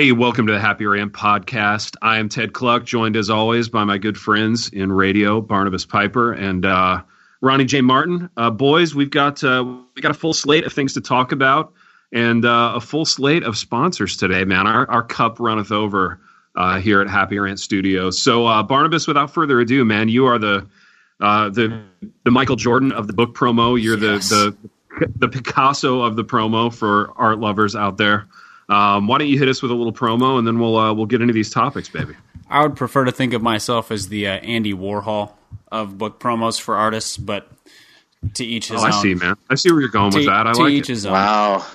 Hey, welcome to the Happy Rant podcast. I am Ted Kluck, joined as always by my good friends in radio, Barnabas Piper and uh, Ronnie J. Martin. Uh, boys, we've got uh, we got a full slate of things to talk about and uh, a full slate of sponsors today. Man, our our cup runneth over uh, here at Happy Rant Studios. So, uh, Barnabas, without further ado, man, you are the the the Michael Jordan of the book promo. You're yes. the the the Picasso of the promo for art lovers out there. Um, why don't you hit us with a little promo, and then we'll uh, we'll get into these topics, baby. I would prefer to think of myself as the uh, Andy Warhol of book promos for artists, but to each his oh, own. I see, man. I see where you're going to, with that. I to like each it. his own. Wow.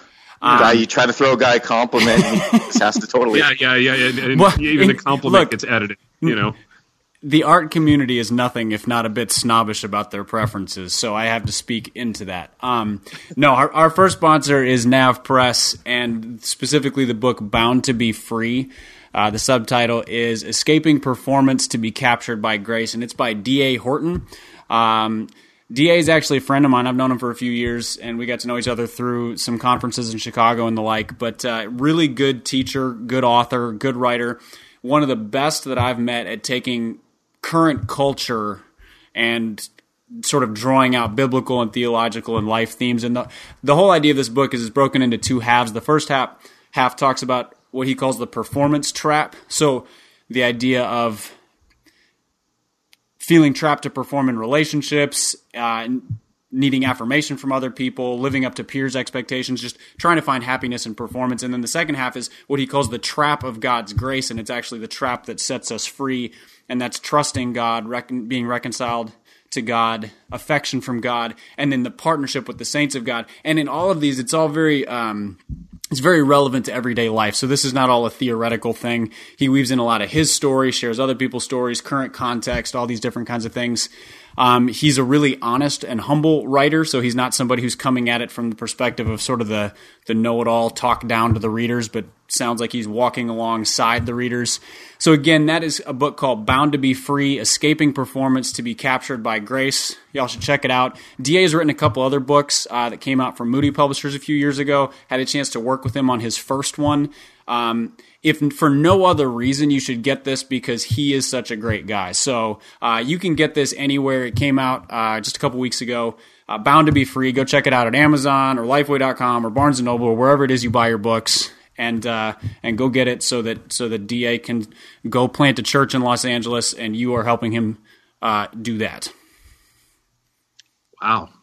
Um, guy, you try to throw a guy a compliment, he has to totally. Yeah, yeah, yeah. yeah. And Well, even the compliment look- gets edited. You know. The art community is nothing if not a bit snobbish about their preferences, so I have to speak into that. Um, no, our, our first sponsor is NavPress, and specifically the book Bound to Be Free. Uh, the subtitle is Escaping Performance to Be Captured by Grace, and it's by D.A. Horton. Um, DA is actually a friend of mine. I've known him for a few years, and we got to know each other through some conferences in Chicago and the like. But uh, really good teacher, good author, good writer. One of the best that I've met at taking current culture and sort of drawing out biblical and theological and life themes. And the, the whole idea of this book is it's broken into two halves. The first half half talks about what he calls the performance trap. So the idea of feeling trapped to perform in relationships, uh, needing affirmation from other people, living up to peers' expectations, just trying to find happiness in performance. And then the second half is what he calls the trap of God's grace, and it's actually the trap that sets us free, and that's trusting God, recon- being reconciled to God, affection from God, and then the partnership with the saints of God. And in all of these, it's all very. Um, it's very relevant to everyday life. So this is not all a theoretical thing. He weaves in a lot of his stories, shares other people's stories, current context, all these different kinds of things. Um, he's a really honest and humble writer, so he's not somebody who's coming at it from the perspective of sort of the the know-it-all, talk down to the readers, but sounds like he's walking alongside the readers. So again, that is a book called Bound to Be Free: Escaping Performance to Be Captured by Grace. Y'all should check it out. DA has written a couple other books uh, that came out from Moody Publishers a few years ago. Had a chance to work with him on his first one. Um, if for no other reason, you should get this because he is such a great guy. So uh, you can get this anywhere. It came out uh, just a couple weeks ago. Uh, bound to be free. Go check it out at Amazon or Lifeway.com or Barnes and Noble or wherever it is you buy your books. And uh, and go get it so that so that DA can go plant a church in Los Angeles, and you are helping him uh, do that. Wow.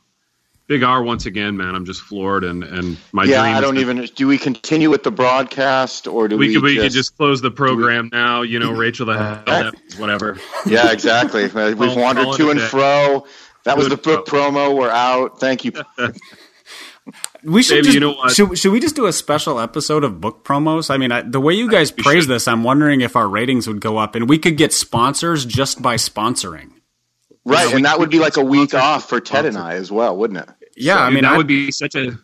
Big R once again, man. I'm just floored, and and my yeah, dream I don't that even. Do we continue with the broadcast or do we? We could we just, could just close the program now. You know, Rachel, the hell, that- whatever. Yeah, exactly. We've Call- wandered call it to and day. fro. That was the and book promo. We're out. Thank you. We should Baby, just, you know what? Should, should we just do a special episode of book promos? I mean, I, the way you guys praise should. this, I'm wondering if our ratings would go up, and we could get sponsors just by sponsoring. Right, we and that would be like a week off for Ted and I as well, wouldn't it? Yeah, I Dude, mean, that I- would be such a.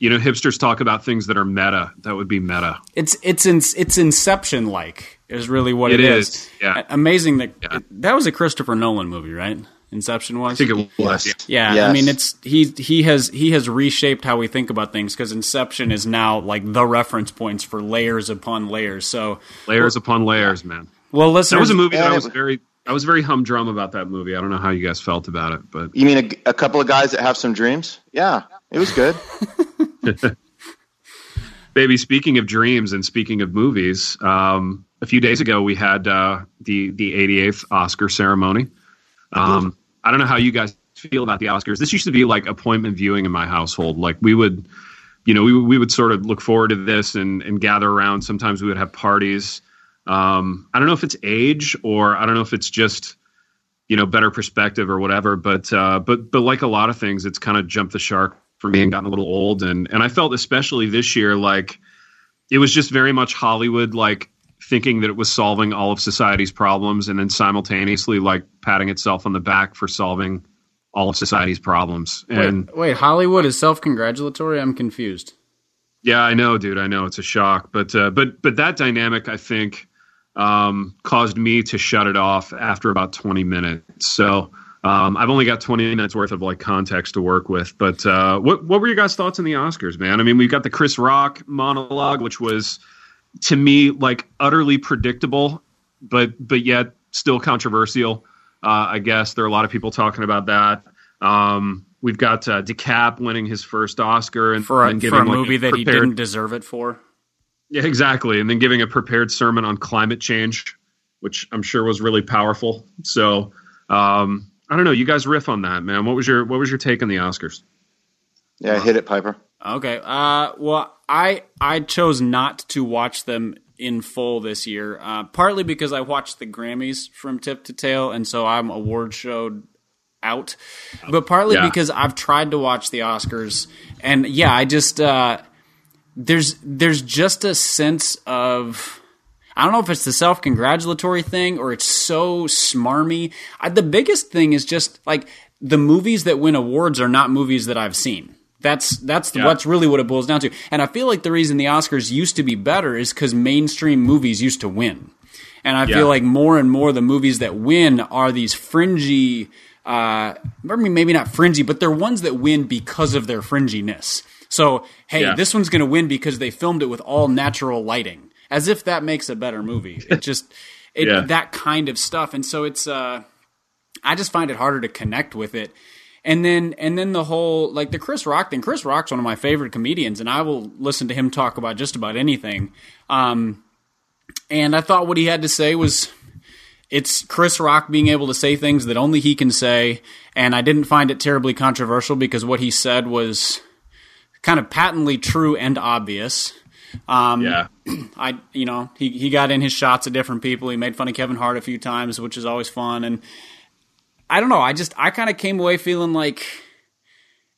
You know, hipsters talk about things that are meta. That would be meta. it's it's in, it's Inception like is really what It it is, is. yeah. amazing that Yeah. that was a Christopher Nolan movie, right? Inception was. I think it was. Yes. Yeah. Yeah, I mean it's he he has he has reshaped how we think about things because Inception is now like the reference points for layers upon layers. So, Layers upon layers, man. well, listeners, That was a movie that I was very. I was very humdrum about that movie. I don't know how you guys felt about it, but You mean a, a couple of guys that have some dreams? Yeah, it was good. baby. Speaking of dreams and speaking of movies, um, a few days ago we had uh, the the 88th Oscar ceremony. Um, I don't know how you guys feel about the Oscars. This used to be like appointment viewing in my household. Like we would, you know, we we would sort of look forward to this and and gather around. Sometimes we would have parties. Um, I don't know if it's age or I don't know if it's just you know better perspective or whatever. But uh, but but like a lot of things, it's kind of jumped the shark for me and gotten a little old. And and I felt especially this year like it was just very much Hollywood like thinking that it was solving all of society's problems and then simultaneously like patting itself on the back for solving all of society's problems. And wait, wait, Hollywood is self congratulatory. I'm confused. yeah, I know, dude. I know it's a shock, but uh, but but that dynamic, I think, um, caused me to shut it off after about twenty minutes. So um, I've only got twenty minutes worth of like context to work with. But uh, what what were your guys' thoughts on the Oscars, man? I mean, we've got the Chris Rock monologue, which was to me like utterly predictable, but but yet still controversial. Uh, I guess there are a lot of people talking about that. Um, we've got uh, DiCap winning his first Oscar and for a, and for a movie that prepared, he didn't deserve it for. Yeah, exactly. And then giving a prepared sermon on climate change, which I'm sure was really powerful. So um, I don't know. You guys riff on that, man. What was your what was your take on the Oscars? Yeah, hit it, Piper. Okay. Uh, well, I I chose not to watch them in full this year, uh, partly because I watched the Grammys from tip to tail, and so I'm award showed out, but partly yeah. because I've tried to watch the Oscars, and yeah, I just uh, there's there's just a sense of I don't know if it's the self congratulatory thing or it's so smarmy. I, the biggest thing is just like the movies that win awards are not movies that I've seen. That's that's yeah. what's really what it boils down to. And I feel like the reason the Oscars used to be better is because mainstream movies used to win. And I yeah. feel like more and more the movies that win are these fringy, uh, maybe not fringy, but they're ones that win because of their fringiness. So, hey, yeah. this one's going to win because they filmed it with all natural lighting, as if that makes a better movie. It just, it, yeah. that kind of stuff. And so it's, uh, I just find it harder to connect with it and then and then the whole like the Chris Rock thing. Chris Rock's one of my favorite comedians, and I will listen to him talk about just about anything. Um, and I thought what he had to say was it's Chris Rock being able to say things that only he can say, and I didn't find it terribly controversial because what he said was kind of patently true and obvious. Um, yeah, I you know he he got in his shots at different people. He made fun of Kevin Hart a few times, which is always fun, and I don't know. I just I kind of came away feeling like,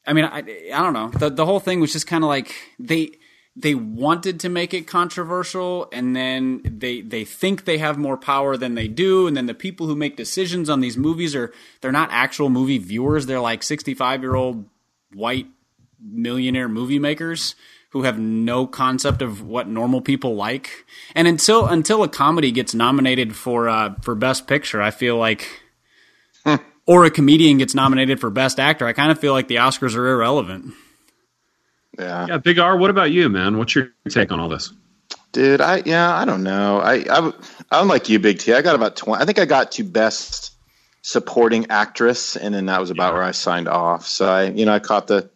I mean, I I don't know. The the whole thing was just kind of like they they wanted to make it controversial and then they they think they have more power than they do and then the people who make decisions on these movies are they're not actual movie viewers they're like 65 year old white millionaire movie makers who have no concept of what normal people like and until until a comedy gets nominated for uh, for best picture i feel like or a comedian gets nominated for best actor, I kind of feel like the Oscars are irrelevant. Yeah. Yeah, Big R, what about you, man? What's your take on all this? Dude, I yeah, I don't know. I I I'm like you, Big T. I got about 20 I think I got to best supporting actress and then that was about yeah. where I signed off. So I, you know, I caught the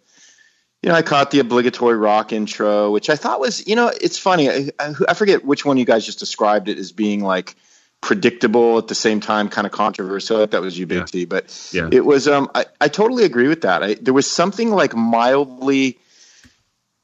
you know, I caught the obligatory rock intro, which I thought was, you know, it's funny. I, I, forget which one you guys just described it as being like predictable at the same time, kind of controversial. That was you, Big yeah. T. But yeah. it was. Um, I, I totally agree with that. I, there was something like mildly,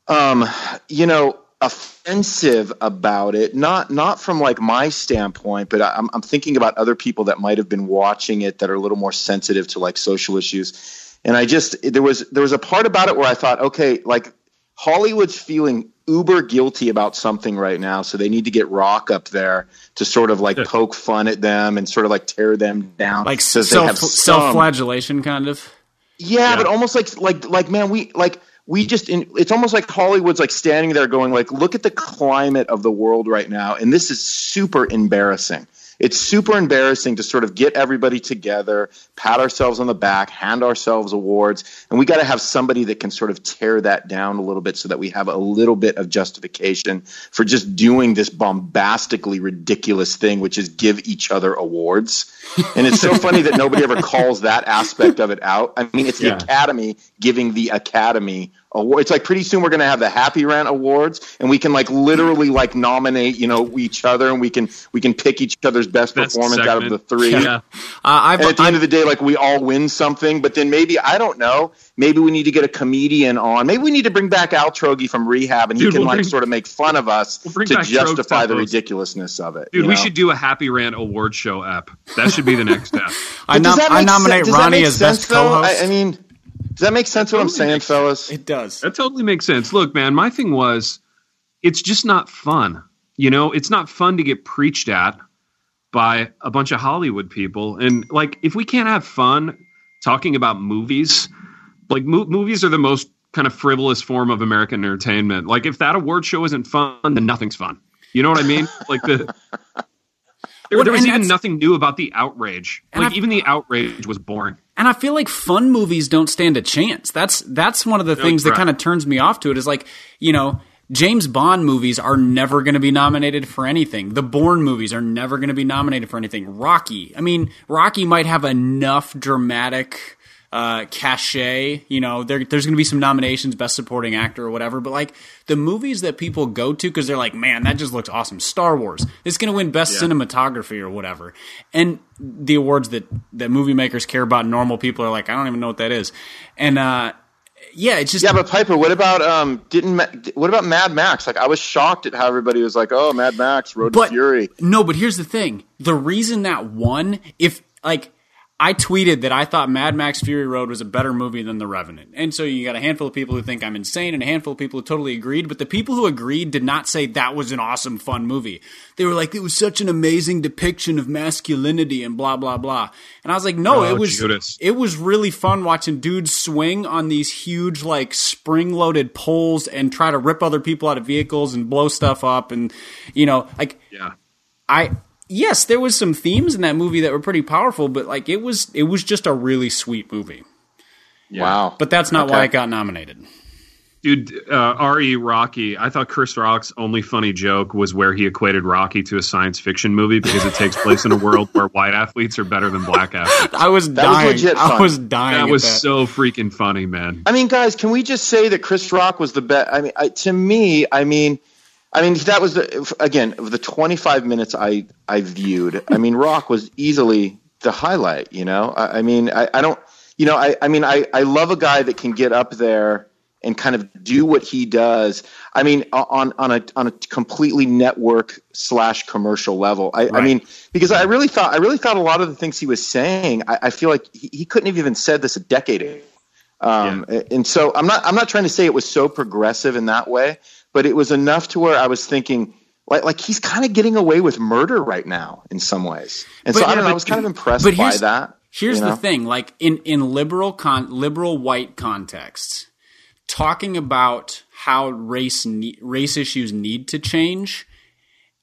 um, you know, offensive about it. Not not from like my standpoint, but I'm, I'm thinking about other people that might have been watching it that are a little more sensitive to like social issues. And I just there was there was a part about it where I thought, okay, like Hollywood's feeling uber guilty about something right now, so they need to get Rock up there to sort of like poke fun at them and sort of like tear them down, like self self flagellation, kind of. Yeah, yeah, but almost like like like man, we like we just in, it's almost like Hollywood's like standing there going like, look at the climate of the world right now, and this is super embarrassing it's super embarrassing to sort of get everybody together, pat ourselves on the back, hand ourselves awards, and we got to have somebody that can sort of tear that down a little bit so that we have a little bit of justification for just doing this bombastically ridiculous thing, which is give each other awards. And it's so funny that nobody ever calls that aspect of it out. I mean, it's the. Academy giving the Academy award. It's like pretty soon we're going to have the Happy Rant Awards, and we can like literally like nominate, you know, each other, and we can we can pick each other's best, best performance segment. out of the three. Yeah. Uh, and at the I've, end of the day, like we all win something, but then maybe I don't know. Maybe we need to get a comedian on. Maybe we need to bring back Al Trogi from rehab, and he Dude, can we'll like bring, sort of make fun of us we'll to justify the ridiculousness of it. Dude, we know? should do a Happy Rant Award Show app. That should be the next step. I, nom- I nominate Ronnie as best co-host. I, I mean. Does that make sense? What I'm saying, fellas? It does. That totally makes sense. Look, man, my thing was, it's just not fun. You know, it's not fun to get preached at by a bunch of Hollywood people. And like, if we can't have fun talking about movies, like mo- movies are the most kind of frivolous form of American entertainment. Like, if that award show isn't fun, then nothing's fun. You know what I mean? Like the. There, there was even nothing new about the outrage. Like even the outrage was boring. And I feel like fun movies don't stand a chance. That's that's one of the things that kind of turns me off to it. Is like you know James Bond movies are never going to be nominated for anything. The Bourne movies are never going to be nominated for anything. Rocky, I mean, Rocky might have enough dramatic uh, cachet. You know, there, there's going to be some nominations, best supporting actor or whatever. But like the movies that people go to because they're like, man, that just looks awesome. Star Wars, it's going to win best yeah. cinematography or whatever. And the awards that that movie makers care about, normal people are like, I don't even know what that is. And uh, yeah, it's just yeah. But Piper, what about um? Didn't what about Mad Max? Like, I was shocked at how everybody was like, "Oh, Mad Max, Road but, to Fury." No, but here's the thing: the reason that won, if like I tweeted that I thought Mad Max Fury Road was a better movie than The Revenant. And so you got a handful of people who think I'm insane and a handful of people who totally agreed. But the people who agreed did not say that was an awesome, fun movie. They were like, it was such an amazing depiction of masculinity and blah, blah, blah. And I was like, no, oh, it was, Judas. it was really fun watching dudes swing on these huge, like, spring loaded poles and try to rip other people out of vehicles and blow stuff up. And, you know, like, yeah. I, yes, there was some themes in that movie that were pretty powerful, but like it was it was just a really sweet movie. Yeah. Wow. But that's not okay. why it got nominated. Dude, uh, R.E. Rocky, I thought Chris Rock's only funny joke was where he equated Rocky to a science fiction movie because it takes place in a world where white athletes are better than black athletes. I was that dying. Was I was dying. That was that. so freaking funny, man. I mean, guys, can we just say that Chris Rock was the best? I mean, I, to me, I mean, I mean, that was the, again the 25 minutes I I viewed. I mean, Rock was easily the highlight. You know, I, I mean, I, I, don't, you know, I, I mean, I, I love a guy that can get up there and kind of do what he does. I mean, on on a on a completely network slash commercial level. I, right. I mean, because I really thought I really thought a lot of the things he was saying. I, I feel like he, he, couldn't have even said this a decade ago. Um, yeah. And so I'm not I'm not trying to say it was so progressive in that way but it was enough to where I was thinking, like, like he's kind of getting away with murder right now in some ways. And but, so I don't know. I was kind of impressed by that. Here's you know? the thing: like in in liberal con, liberal white contexts, talking about how race ne- race issues need to change,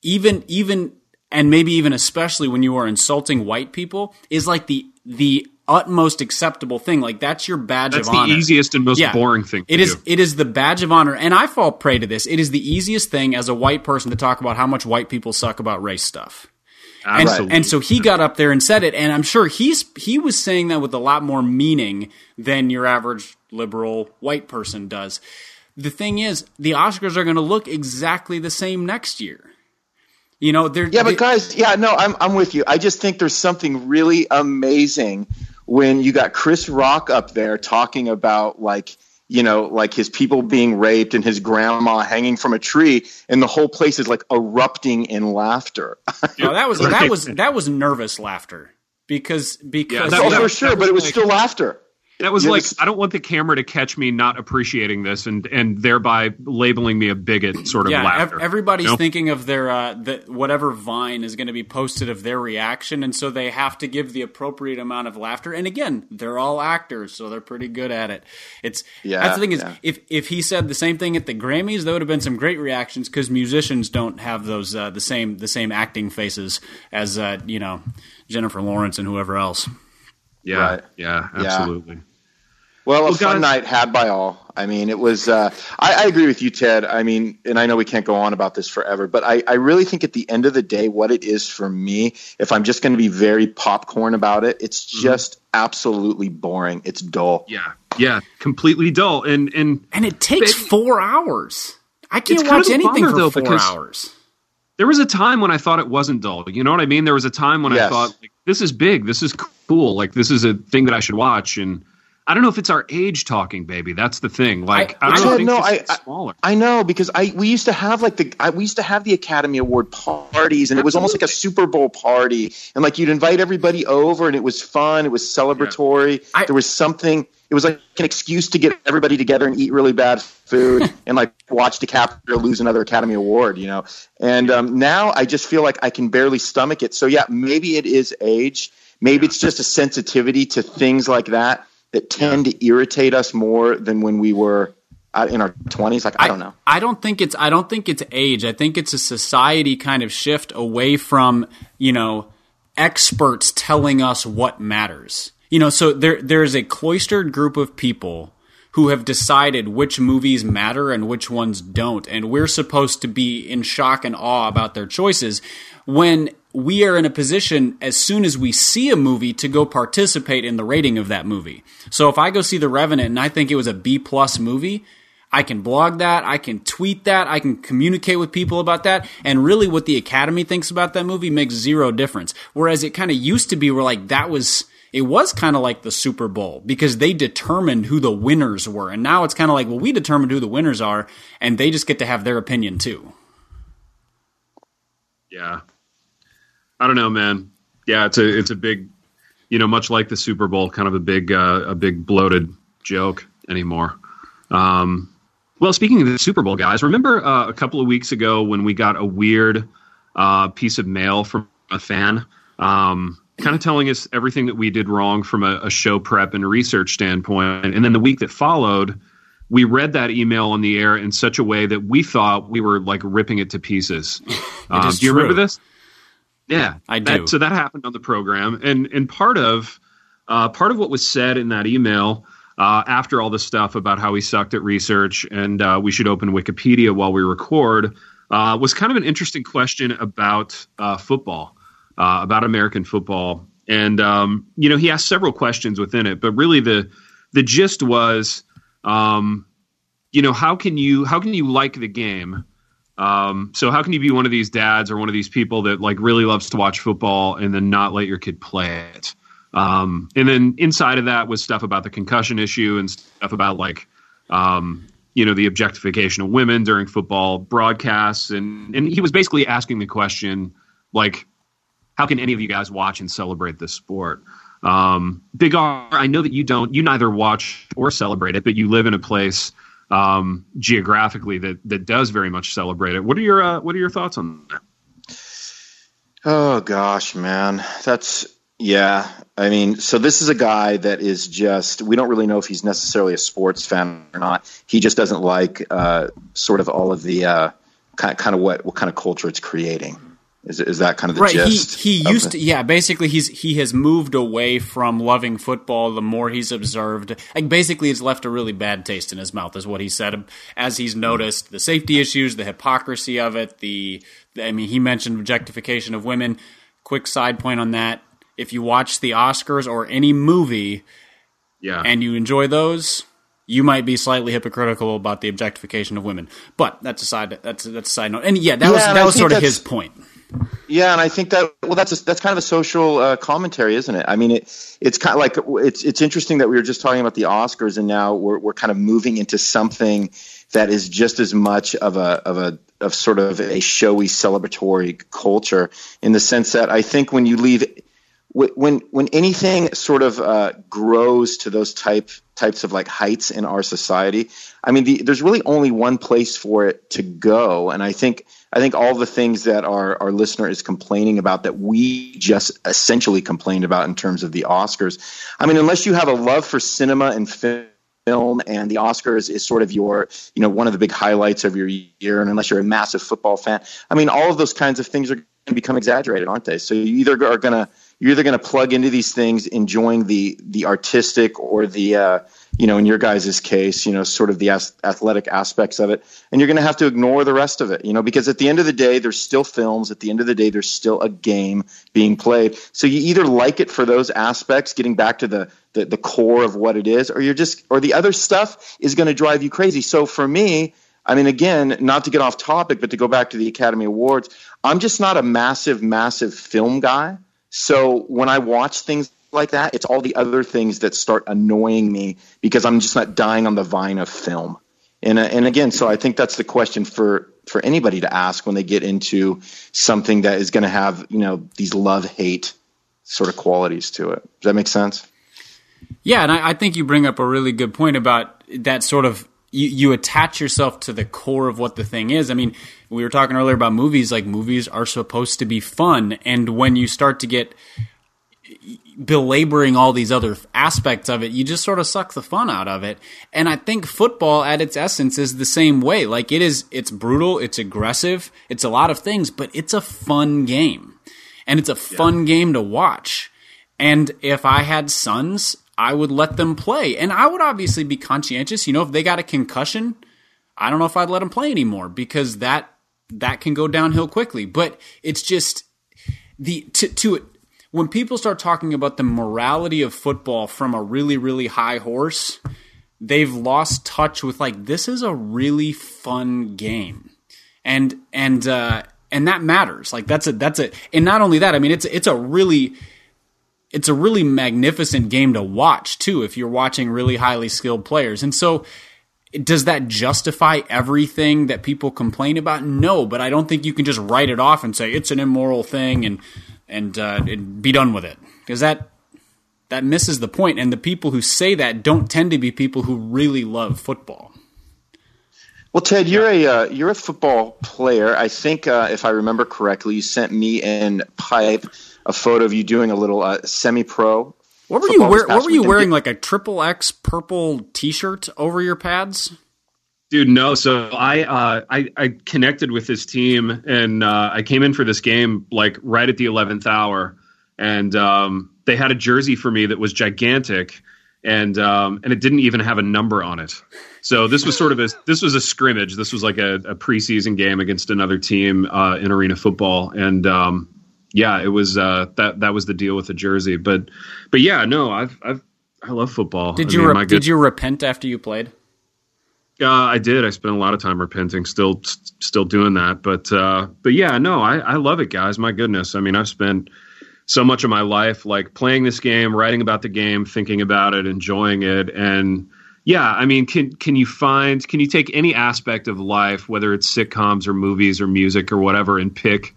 even even and maybe even especially when you are insulting white people, is like the the utmost acceptable thing. Like that's your badge that's of honor. That's the easiest and most yeah. boring thing. It is. Do. It is the badge of honor, and I fall prey to this. It is the easiest thing as a white person to talk about how much white people suck about race stuff. And, and, so he got up there and said it, and I'm sure he's he was saying that with a lot more meaning than your average liberal white person does. The thing is, the Oscars are going to look exactly the same next year. You know, they're yeah, but guys, yeah, no, I'm I'm with you. I just think there's something really amazing when you got Chris Rock up there talking about like you know like his people being raped and his grandma hanging from a tree and the whole place is like erupting in laughter. no, that was that was that was nervous laughter because because yeah, that, oh, for sure, but it was like, still laughter. That was like I don't want the camera to catch me not appreciating this and and thereby labeling me a bigot. Sort of yeah, laughter. Ev- everybody's you know? thinking of their uh, the, whatever Vine is going to be posted of their reaction, and so they have to give the appropriate amount of laughter. And again, they're all actors, so they're pretty good at it. It's yeah. That's the thing is, yeah. if if he said the same thing at the Grammys, there would have been some great reactions because musicians don't have those uh, the same the same acting faces as uh, you know Jennifer Lawrence and whoever else. Yeah, right. yeah, absolutely. Yeah. Well, a well, fun guys, night had by all. I mean, it was. Uh, I, I, agree with you, Ted. I mean, and I know we can't go on about this forever, but I, I really think at the end of the day, what it is for me, if I'm just going to be very popcorn about it, it's mm-hmm. just absolutely boring. It's dull. Yeah, yeah, completely dull, and and and it takes four hours. I can't watch anything bummer, for though, four hours. There was a time when I thought it wasn't dull. You know what I mean? There was a time when yes. I thought, like, this is big. This is cool. Like, this is a thing that I should watch, and I don't know if it's our age talking, baby. That's the thing. Like I, I don't know. I, smaller. I know because I we used to have like the I, we used to have the Academy Award parties, and it was almost like a Super Bowl party, and like you'd invite everybody over, and it was fun. It was celebratory. Yeah. There was something. It was like an excuse to get everybody together and eat really bad food and like watch DiCaprio lose another Academy Award, you know. And um, now I just feel like I can barely stomach it. So yeah, maybe it is age. Maybe yeah. it's just a sensitivity to things like that that tend to irritate us more than when we were in our 20s like I don't know. I, I don't think it's I don't think it's age. I think it's a society kind of shift away from, you know, experts telling us what matters. You know, so there there is a cloistered group of people who have decided which movies matter and which ones don't. And we're supposed to be in shock and awe about their choices when we are in a position as soon as we see a movie to go participate in the rating of that movie. So if I go see The Revenant and I think it was a B plus movie, I can blog that, I can tweet that, I can communicate with people about that, and really what the Academy thinks about that movie makes zero difference. Whereas it kind of used to be where like that was it was kind of like the Super Bowl because they determined who the winners were. And now it's kind of like, well, we determined who the winners are, and they just get to have their opinion too. Yeah. I don't know, man. Yeah, it's a it's a big, you know, much like the Super Bowl, kind of a big uh, a big bloated joke anymore. Um, well, speaking of the Super Bowl, guys, remember uh, a couple of weeks ago when we got a weird uh, piece of mail from a fan, um, kind of telling us everything that we did wrong from a, a show prep and research standpoint, and then the week that followed we read that email on the air in such a way that we thought we were like ripping it to pieces. Um, do you true. remember this? Yeah, I that- do. so that happened on the program, and and part of uh, part of what was said in that email uh, after all the stuff about how we sucked at research and uh, we should open Wikipedia while we record uh, was kind of an interesting question about uh, football, uh, about American football, and um, you know he asked several questions within it, but really the the gist was, um, you know, how can you how can you like the game? Um, so how can you be one of these dads or one of these people that like really loves to watch football and then not let your kid play it? Um, and then inside of that was stuff about the concussion issue and stuff about like, um, you know, the objectification of women during football broadcasts. And, and he was basically asking the question, like, how can any of you guys watch and celebrate this sport? Um, Big R, I know that you don't, you neither watch or celebrate it, but you live in a place um, geographically that that does very much celebrate it. What are your uh, what are your thoughts on that? Oh gosh, man, that's yeah. I mean, so this is a guy that is just we don't really know if he's necessarily a sports fan or not. He just doesn't like uh, sort of all of the uh, kind kind of what what kind of culture it's creating. Is is that kind of the right gist? he he used the- to yeah basically he's he has moved away from loving football the more he's observed like basically it's left a really bad taste in his mouth is what he said as he's hmm. noticed the safety issues the hypocrisy of it the i mean he mentioned objectification of women. Quick side point on that if you watch the oscars or any movie Yeah, and you enjoy those you might be slightly hypocritical about the objectification of women. But that's a side that's that's a side note. And yeah that was Yeah, and that I was sort of his point Yeah, and I think that well, that's a, that's kind of a social uh, commentary, isn't it? I mean, it it's kind of like it's it's interesting that we were just talking about the Oscars, and now we're we're kind of moving into something that is just as much of a of a of sort of a showy celebratory culture in the sense that I think when you leave when when anything sort of uh, grows to those type types of like heights in our society, I mean, the, there's really only one place for it to go, and I think I think all the things that our our listener is complaining about that we just essentially complained about in terms of the Oscars. I mean, unless you have a love for cinema and film film and the Oscars is sort of your, you know, one of the big highlights of your year. And unless you're a massive football fan, I mean, all of those kinds of things are going to become exaggerated, aren't they? So you either are going to, you're either going to plug into these things, enjoying the, the artistic or the, uh, you know, in your guys' case, you know, sort of the as- athletic aspects of it. And you're going to have to ignore the rest of it, you know, because at the end of the day, there's still films. At the end of the day, there's still a game being played. So you either like it for those aspects, getting back to the, the, the core of what it is, or you're just, or the other stuff is going to drive you crazy. So for me, I mean, again, not to get off topic, but to go back to the Academy Awards, I'm just not a massive, massive film guy. So when I watch things like that, it's all the other things that start annoying me because I'm just not dying on the vine of film. And uh, and again, so I think that's the question for for anybody to ask when they get into something that is going to have you know these love hate sort of qualities to it. Does that make sense? Yeah, and I, I think you bring up a really good point about that sort of you, you attach yourself to the core of what the thing is. I mean, we were talking earlier about movies, like movies are supposed to be fun, and when you start to get belaboring all these other aspects of it, you just sort of suck the fun out of it. And I think football at its essence is the same way. Like it is it's brutal, it's aggressive, it's a lot of things, but it's a fun game. And it's a fun game to watch. And if I had sons, I would let them play. And I would obviously be conscientious. You know, if they got a concussion, I don't know if I'd let them play anymore because that that can go downhill quickly. But it's just the to, to when people start talking about the morality of football from a really really high horse, they've lost touch with like this is a really fun game, and and uh, and that matters. Like that's a that's a and not only that, I mean it's it's a really it's a really magnificent game to watch too if you're watching really highly skilled players. And so does that justify everything that people complain about? No, but I don't think you can just write it off and say it's an immoral thing and and, uh, be done with it because that that misses the point. And the people who say that don't tend to be people who really love football. Well, Ted, you're a uh, you're a football player. I think, uh, if I remember correctly, you sent me and Pipe a photo of you doing a little uh, semi-pro. What were you wear, What were you wearing? Like a triple X purple T-shirt over your pads? Dude, no. So I uh, I, I connected with this team, and uh, I came in for this game like right at the eleventh hour, and um, they had a jersey for me that was gigantic, and um, and it didn't even have a number on it. So this was sort of a this was a scrimmage. This was like a, a preseason game against another team uh, in arena football, and um, yeah, it was uh, that that was the deal with the jersey. But but yeah, no, I've I've I love football. Did you mean, re- did you repent after you played? Uh, I did. I spent a lot of time repenting. Still, still doing that. But, uh, but yeah, no, I, I love it, guys. My goodness. I mean, I've spent so much of my life like playing this game, writing about the game, thinking about it, enjoying it, and yeah, I mean, can can you find can you take any aspect of life, whether it's sitcoms or movies or music or whatever, and pick,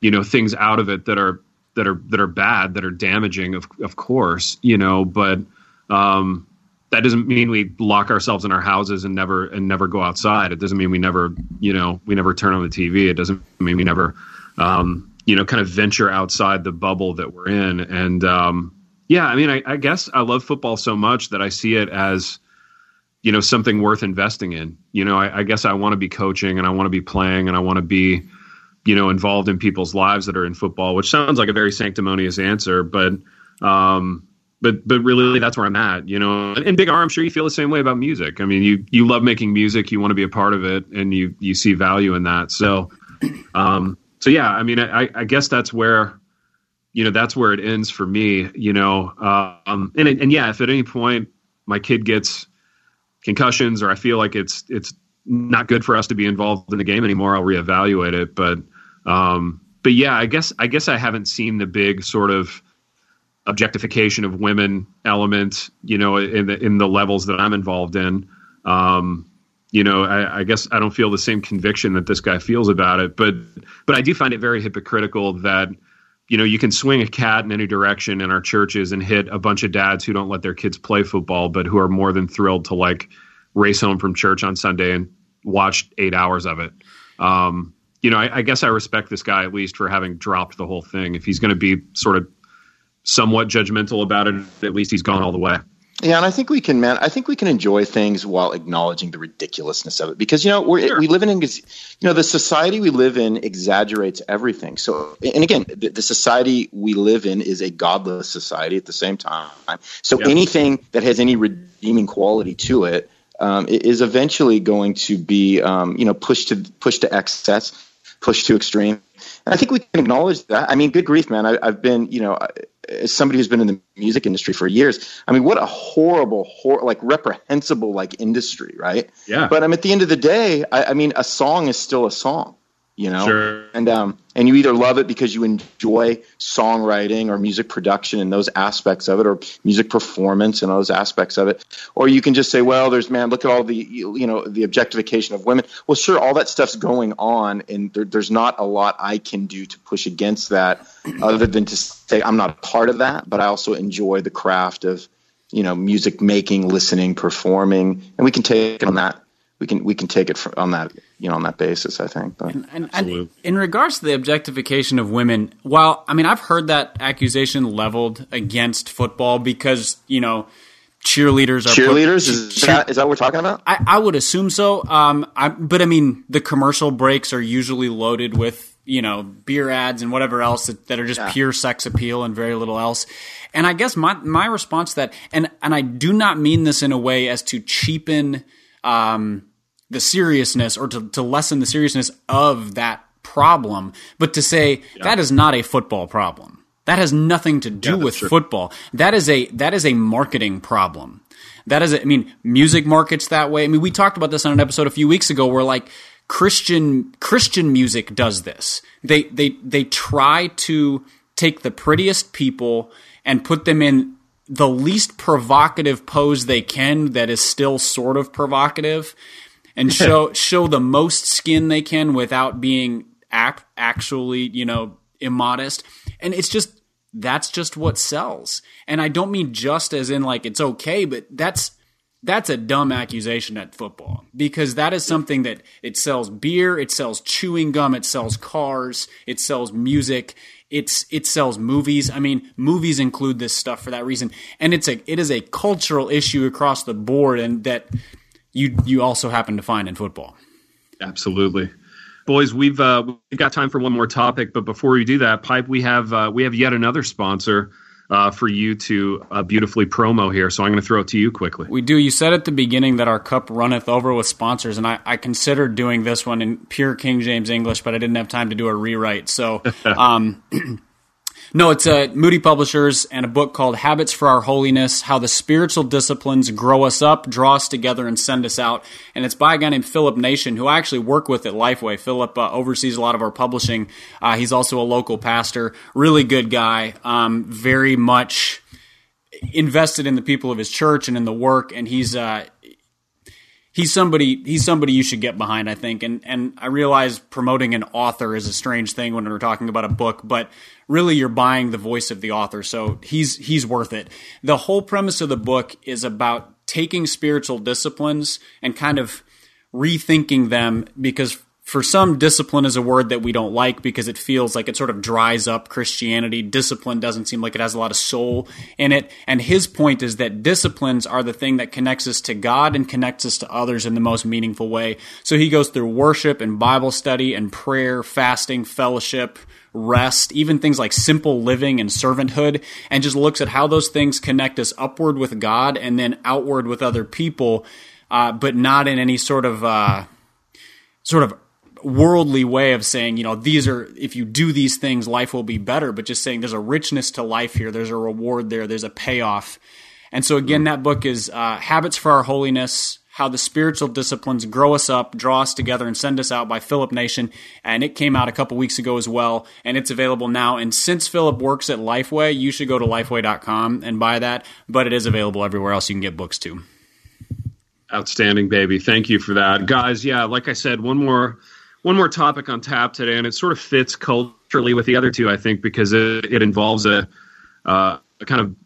you know, things out of it that are that are that are bad, that are damaging, of of course, you know, but um, that doesn't mean we lock ourselves in our houses and never and never go outside. It doesn't mean we never, you know, we never turn on the TV. It doesn't mean we never, um, you know, kind of venture outside the bubble that we're in. And um, yeah, I mean, I, I, guess I love football so much that I see it as, you know, something worth investing in. You know, I, I guess I want to be coaching and I want to be playing and I want to be, you know, involved in people's lives that are in football, which sounds like a very sanctimonious answer, but. Um, but but really that's where I'm at, you know. And Big R, I'm sure you feel the same way about music. I mean, you you love making music, you want to be a part of it, and you you see value in that. So, um, so yeah, I mean, I, I guess that's where, you know, that's where it ends for me, you know. Um, and and yeah, if at any point my kid gets concussions or I feel like it's it's not good for us to be involved in the game anymore, I'll reevaluate it. But um, but yeah, I guess I guess I haven't seen the big sort of objectification of women element, you know, in the in the levels that I'm involved in. Um, you know, I, I, guess I don't feel the same conviction that this guy feels about it, but but I do find it very hypocritical that you know you can swing a cat in any direction in our churches and hit a bunch of dads who don't let their kids play football, but who are more than thrilled to like race home from church on Sunday and watch eight hours of it. Um, you know, I, I guess I respect this guy at least for having dropped the whole thing. If he's going to be sort of somewhat judgmental about it, at least he's gone all the way. Yeah, and I think we can, man. I think we can enjoy things while acknowledging the ridiculousness of it, because you know we sure. we live in, you know, the society we live in exaggerates everything. So, and again, the, the society we live in is a godless society at the same time. So, yep. anything that has any redeeming quality to it um, is eventually going to be, um, you know, pushed to pushed to excess, pushed to extreme. And I think we can acknowledge that. I mean, good grief, man. I, have been, you know, as somebody who's been in the music industry for years, I mean, what a horrible, hor- like reprehensible, like industry, right? Yeah. But I'm um, at the end of the day, I, I mean, a song is still a song you know? Sure. and um and you either love it because you enjoy songwriting or music production and those aspects of it or music performance and those aspects of it. Or you can just say well there's man look at all the you know the objectification of women. Well sure all that stuff's going on and there, there's not a lot i can do to push against that other than to say i'm not a part of that but i also enjoy the craft of you know music making listening performing and we can take on that we can we can take it on that you know on that basis. I think. But. And, and, and, in regards to the objectification of women, while I mean I've heard that accusation leveled against football because you know cheerleaders are cheerleaders. Put, is, cheer, that, is that what we're talking about? I, I would assume so. Um, I, but I mean the commercial breaks are usually loaded with you know beer ads and whatever else that, that are just Yeah. pure sex appeal and very little else. And I guess my my response to that, and and I do not mean this in a way as to cheapen um, the seriousness or to, to lessen the seriousness of that problem, but to say that is not a football problem. That has nothing to do with true. football. That is a that is a marketing problem. That is, a, I mean, music markets that way. I mean, we talked about this on an episode a few weeks ago where like Christian Christian music does this. They they they try to take the prettiest people and put them in the least provocative pose they can that is still sort of provocative and show show the most skin they can without being ap- actually, you know, immodest. And it's just that's just what sells. And I don't mean just as in like it's okay, but that's that's a dumb accusation at football because that is something that it sells beer, it sells chewing gum, it sells cars, it sells music, it's it sells movies. I mean, movies include this stuff for that reason, and it's a it is a cultural issue across the board, and that you you also happen to find in football. Absolutely. Boys, we've uh, we've got time for one more topic, but before we do that, Pipe, we have uh, we have yet another sponsor uh, for you to uh, beautifully promo here. So I'm going to throw it to you quickly. We do. You said at the beginning that our cup runneth over with sponsors, and I, I considered doing this one in pure King James English, but I didn't have time to do a rewrite. So, um, no, it's uh, Moody Publishers and a book called Habits for Our Holiness How the Spiritual Disciplines Grow Us Up, Draw Us Together, and Send Us Out. And it's by a guy named Philip Nation, who I actually work with at Lifeway. Philip uh, oversees a lot of our publishing. Uh, he's also a local pastor, really good guy, um, very much invested in the people of his church and in the work, and he's uh, he's somebody he's somebody you should get behind, I think. And and I realize promoting an author is a strange thing when we're talking about a book, but really you're buying the voice of the author, so he's he's worth it. The whole premise of the book is about taking spiritual disciplines and kind of rethinking them because for some discipline is a word that we don't like because it feels like it sort of dries up Christianity. Discipline doesn't seem like it has a lot of soul in it. And his point is that disciplines are the thing that connects us to God and connects us to others in the most meaningful way. So he goes through worship and Bible study and prayer, fasting, fellowship, rest, even things like simple living and servanthood, and just looks at how those things connect us upward with God and then outward with other people, uh, but not in any sort of uh, sort of worldly way of saying, you know, these are if you do these things, life will be better. But just saying, there's a richness to life here. There's a reward there. There's a payoff. And so again, that book is uh, Habits for Our Holiness how the spiritual disciplines grow us up, draw us together, and send us out by Philip Nation. And it came out a couple weeks ago as well, and it's available now. And since Philip works at Lifeway, you should go to lifeway.com and buy that, but it is available everywhere else you can get books too. Outstanding, baby. Thank you for that, guys. Yeah, like I said, one more one more topic on tap today, and it sort of fits culturally with the other two, I think, because it, it involves a, uh, a kind of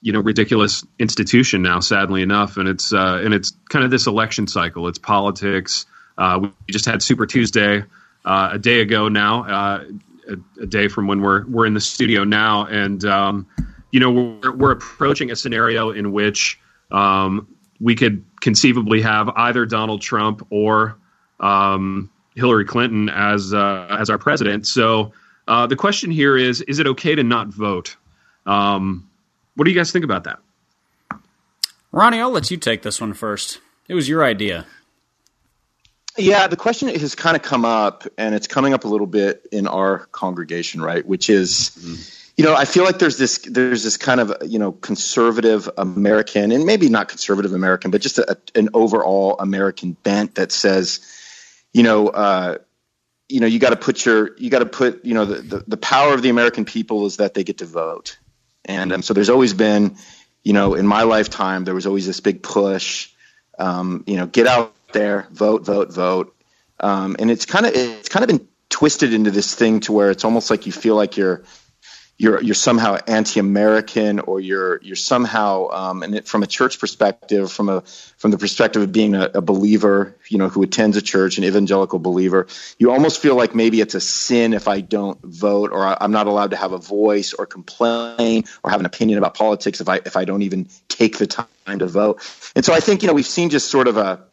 you know ridiculous institution now, sadly enough, and it's uh, and it's kind of this election cycle. It's politics. Uh, we just had Super Tuesday uh, a day ago now, uh, a, a day from when we're we're in the studio now, and um, you know we're we're approaching a scenario in which um, we could conceivably have either Donald Trump or um, Hillary Clinton as uh, as our president. So uh, the question here is: Is it okay to not vote? Um, what do you guys think about that? Ronnie, I'll let you take this one first. It was your idea. Yeah, the question has kind of come up, and it's coming up a little bit in our congregation, right? Which is, you know, I feel like there's this there's this kind of you know conservative American, and maybe not conservative American, but just a, an overall American bent that says, you know, uh, you know, you got to put your you got to put you know the, the the power of the American people is that they get to vote, and um, so there's always been, you know, in my lifetime there was always this big push, um, you know, get out there, vote, vote, vote, um, and it's kind of it's kind of been twisted into this thing to where it's almost like you feel like you're you're you're somehow anti-American or you're you're somehow um, and it, from a church perspective, from a from the perspective of being a, a believer, you know, who attends a church, an evangelical believer, you almost feel like maybe it's a sin if I don't vote or I, I'm not allowed to have a voice or complain or have an opinion about politics if I if I don't even take the time to vote. And so I think you know we've seen just sort of a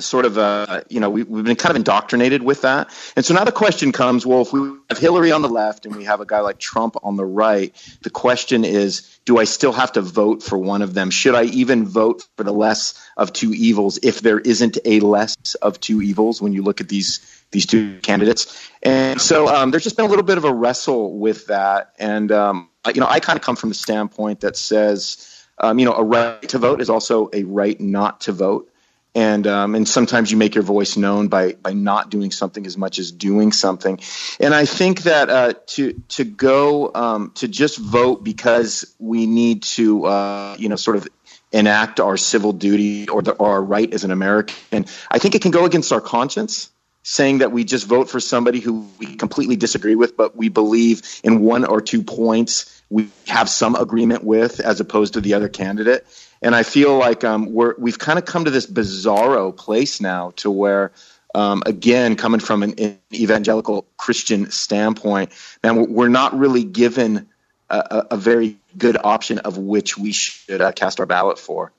sort of uh, you know we, have been kind of indoctrinated with that. And so now the question comes well if we have hillary on the left and we have a guy like trump on the right the question is do i still have to vote for one of them? Should i even vote for the less of two evils if there isn't a less of two evils when you look at these these two candidates? And so um, there's just been a little bit of a wrestle with that. And um, you know i kind of come from the standpoint that says um, you know a right to vote is also a right not to vote and um, and sometimes you make your voice known by by not doing something as much as doing something. And I think that uh, to to go um, to just vote because we need to uh, you know sort of enact our civil duty or, the, or our right as an American, I think it can go against our conscience. Saying that we just vote for somebody who we completely disagree with, but we believe in one or two points we have some agreement with, as opposed to the other candidate and I feel like um, we're we've kind of come to this bizarro place now to where. Um, again, coming from an, an, evangelical Christian standpoint, and we're not really given a, a, very good option of which we should uh, cast our ballot for.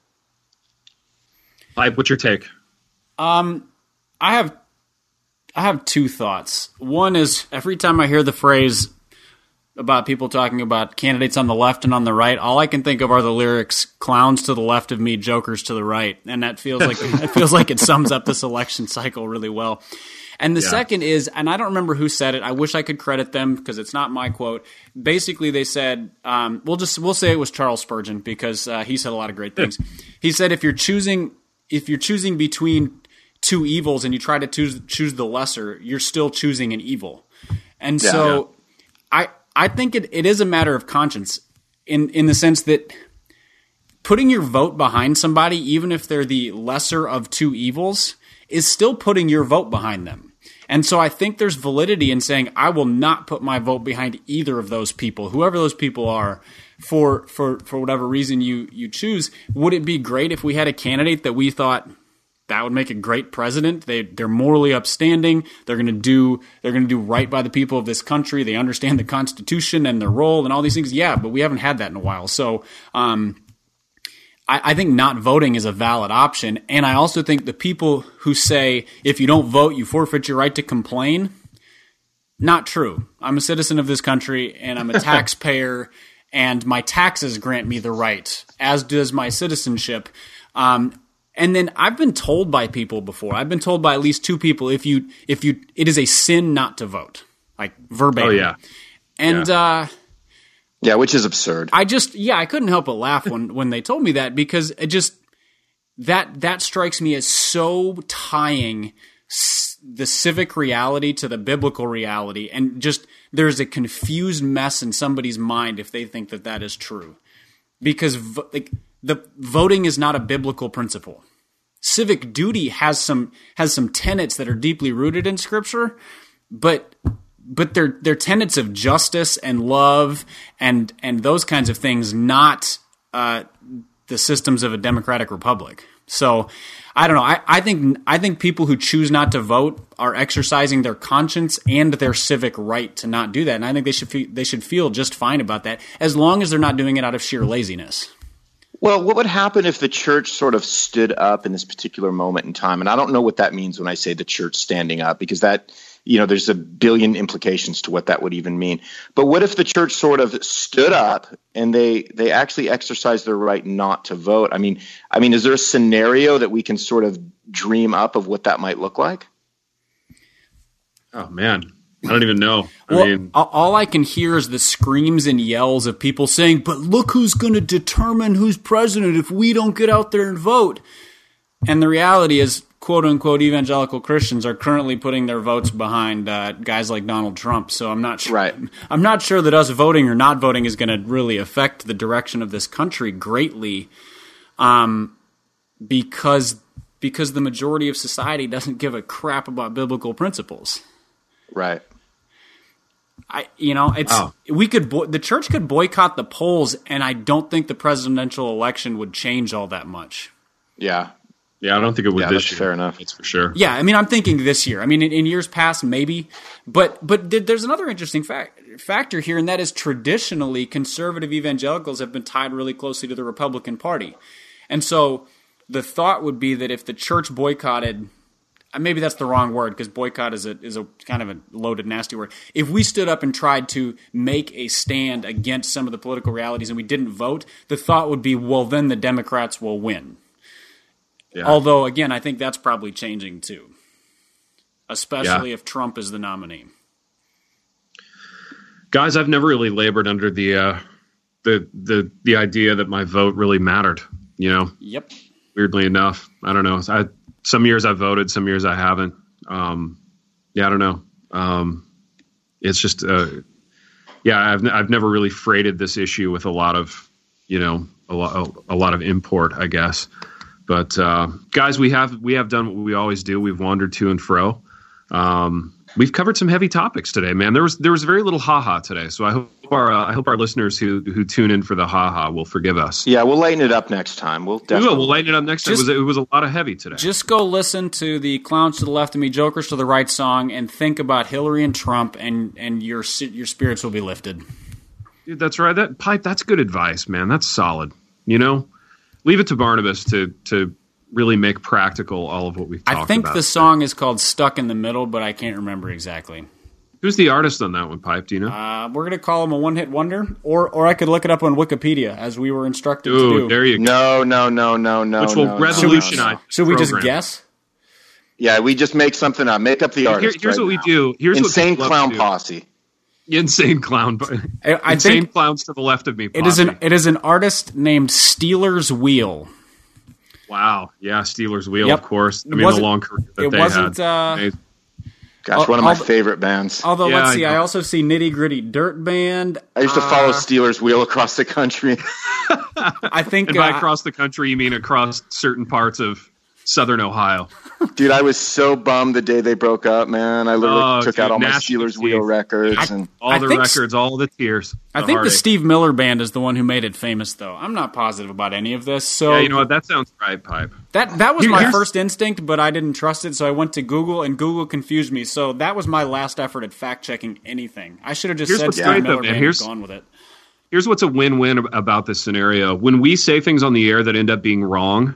Mike, what's your take? Um, I have I have two thoughts. One is every time I hear the phrase about people talking about candidates on the left and on the right, all I can think of are the lyrics "clowns to the left of me, jokers to the right," and that feels like it feels like it sums up this election cycle really well. And the yeah. second is, and I don't remember who said it. I wish I could credit them because it's not my quote. Basically, they said, um, "We'll just we'll say it was Charles Spurgeon because uh, he said a lot of great things." he said, "If you're choosing if you're choosing between two evils and you try to choose choose the lesser, you're still choosing an evil." And yeah, so, yeah. I I think it, it is a matter of conscience in in the sense that putting your vote behind somebody, even if they're the lesser of two evils, is still putting your vote behind them. And so I think there's validity in saying I will not put my vote behind either of those people, whoever those people are, for for for whatever reason you you choose. Would it be great if we had a candidate that we thought that would make a great president. They they're morally upstanding. They're going to do they're going to do right by the people of this country. They understand the Constitution and their role and all these things. Yeah, but we haven't had that in a while. So um, I, I think not voting is a valid option. And I also think the people who say if you don't vote, you forfeit your right to complain. Not true. I'm a citizen of this country and I'm a taxpayer, and my taxes grant me the right, as does my citizenship. Um, and then I've been told by people before. I've been told by at least two people if you if you it is a sin not to vote, like verbatim. Oh yeah, and yeah. uh, yeah, which is absurd. I just yeah, I couldn't help but laugh when when they told me that because it just that that strikes me as so tying the civic reality to the biblical reality, and just there's a confused mess in somebody's mind if they think that that is true, because like the voting is not a biblical principle. Civic duty has some has some tenets that are deeply rooted in scripture, but but they're they're tenets of justice and love and and those kinds of things, not uh, the systems of a democratic republic. So I don't know. I, I think I think people who choose not to vote are exercising their conscience and their civic right to not do that, and I think they should fe- they should feel just fine about that as long as they're not doing it out of sheer laziness. Well, what would happen if the church sort of stood up in this particular moment in time? And I don't know what that means when I say the church standing up, because that, you know, there's a billion implications to what that would even mean. But what if the church sort of stood up and they they actually exercised their right not to vote? I mean, I mean, is there a scenario that we can sort of dream up of what that might look like? Oh man, I don't even know. I well, mean, all I can hear is the screams and yells of people saying, "But look who's going to determine who's president if we don't get out there and vote." And the reality is, quote unquote, evangelical Christians are currently putting their votes behind uh, guys like Donald Trump. So I'm not sure. Right. I'm not sure that us voting or not voting is going to really affect the direction of this country greatly, um, because because the majority of society doesn't give a crap about biblical principles. Right. I, you know, it's oh. we could bo- the church could boycott the polls, and I don't think the presidential election would change all that much. Yeah, yeah, I don't think it would yeah, this year. Fair enough, that's for sure. Yeah, I mean, I'm thinking this year. I mean, in, in years past, maybe, but but there's another interesting fact, factor here, and that is traditionally conservative evangelicals have been tied really closely to the Republican Party, and so the thought would be that if the church boycotted maybe that's the wrong word because boycott is a is a kind of a loaded, nasty word. If we stood up and tried to make a stand against some of the political realities and we didn't vote, the thought would be, well, then the Democrats will win. Yeah. Although, again, I think that's probably changing too, especially Yeah. if Trump is the nominee. guys, I've never really labored under the uh, the the the idea that my vote really mattered. You know, Yep. weirdly enough, I don't know. I some years I voted, some years I haven't. Um, yeah, I don't know. Um, it's just, uh, yeah, I've I've never really freighted this issue with a lot of, you know, a lot a lot of import, I guess. But uh, guys, we have we have done what we always do. We've wandered to and fro. Um, we've covered some heavy topics today, man. There was there was very little haha today, so I hope our uh, I hope our listeners who who tune in for the haha will forgive us. Yeah, we'll lighten it up next time. We'll We definitely. will. We'll lighten it up next time. It was, it was a lot of heavy today. Just go listen to the "Clowns to the Left of Me, Jokers to the Right" song, and think about Hillary and Trump, and and your your spirits will be lifted. Dude, that's right. That pipe. That's good advice, man. That's solid. You know, leave it to Barnabas to to really make practical all of what we've talked I think about. the song is called "Stuck in the Middle," but I can't remember exactly. Who's the artist on that one, Pipe? Do you know? Uh, we're gonna call him a one-hit wonder, or or I could look it up on Wikipedia as we were instructed to do. there you go. No, no, no, no, no. Which will no, no, revolutionize. no, no. Should we just guess? Yeah, we just make something up. Make up the Here- artist. here's right what we do. Here's Insane what clown posse. Insane clown. I, I Insane clowns to the left of me. it is an it is an artist named Stealers Wheel. Wow. Yeah, Stealers Wheel, Yep. of course. I mean, the long career that it they wasn't, had. uh, Amazing. Gosh, Al- one of my although- favorite bands. Although Yeah, let's see, I know. also see Nitty Gritty Dirt Band. I used to follow Uh, Stealers Wheel across the country. I think and by uh, across the country, you mean across certain parts of southern Ohio. Dude, I was so bummed the day they broke up, man. I literally Oh, took dude, out all my gnashing Stealers teeth. wheel records. I- and All I the records, all the tears. I think the. Steve Miller Band is the one who made it famous, though. I'm not positive about any of this. So Yeah, you know what? That sounds right, Pipe. that that was Here- my first instinct, but I didn't trust it, so I went to Google, and Google confused me. So that was my last effort at fact checking anything. I should have just Here's said Steve great, though, Miller man. Band Here's- and gone with it. Here's what's a win-win about this scenario. When we say things on the air that end up being wrong,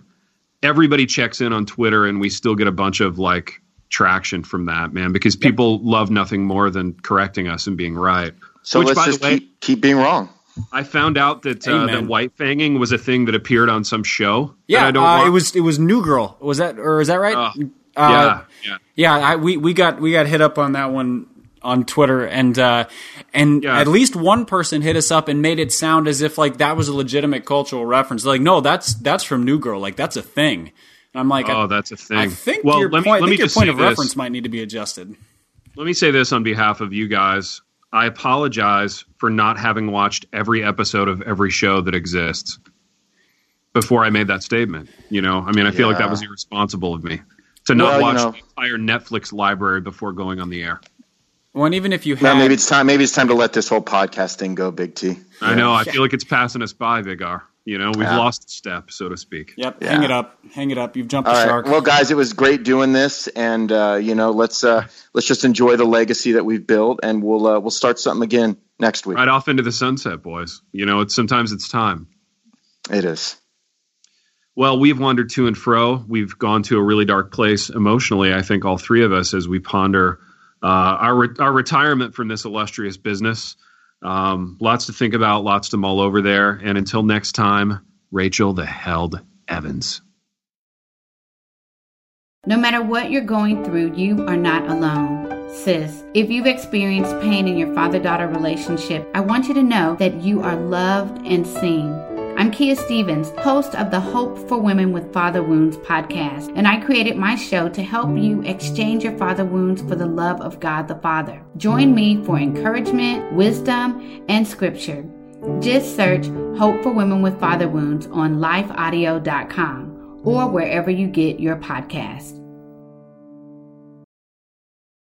everybody checks in on Twitter and we still get a bunch of like traction from that, man, because people love nothing more than correcting us and being right. so Which, let's by just the way, keep, keep being wrong. I found out that uh, that white fanging was a thing that appeared on some show. that Yeah, I don't uh, it was it was New Girl. Was that or is that right? Oh, Uh, yeah, yeah. Yeah, I, we we got we got hit up on that one on Twitter, and uh, and Yeah. at least one person hit us up and made it sound as if like that was a legitimate cultural reference. Like, no, that's that's from New Girl. Like that's a thing. And I'm like, Oh, I, that's a thing. I think well, your let me point, let me think your point say of this. reference might need to be adjusted. Let me say this on behalf of you guys. I apologize for not having watched every episode of every show that exists before I made that statement. You know, I mean, I feel like that was irresponsible of me to not Well, you watch know- the entire Netflix library before going on the air. Well, and even if you Now had, maybe it's time. Maybe it's time to let this whole podcast thing go, Big T. I know. I feel like it's passing us by, Big R. You know, we've Yeah. lost a step, so to speak. yep, Yeah. hang it up, hang it up. You've jumped All the right. shark. Well, guys, it was great doing this, and uh, you know, let's uh, let's just enjoy the legacy that we've built, and we'll uh, we'll start something again next week. Right off into the sunset, boys. You know, it's sometimes it's time. It is. Well, we've wandered to and fro. We've gone to a really dark place emotionally. I think all three of us, as we ponder uh, our re- our retirement from this illustrious business. Um, lots to think about, lots to mull over there. And until next time, Rachel the Held Evans. No matter what you're going through, you are not alone. Sis, if you've experienced pain in your father daughter relationship, I want you to know that you are loved and seen. I'm Kia Stephens, host of the Hope for Women with Father Wounds podcast, and I created my show to help you exchange your father wounds for the love of God the Father. Join me for encouragement, wisdom, and scripture. Just search Hope for Women with Father Wounds on lifeaudio.com or wherever you get your podcast.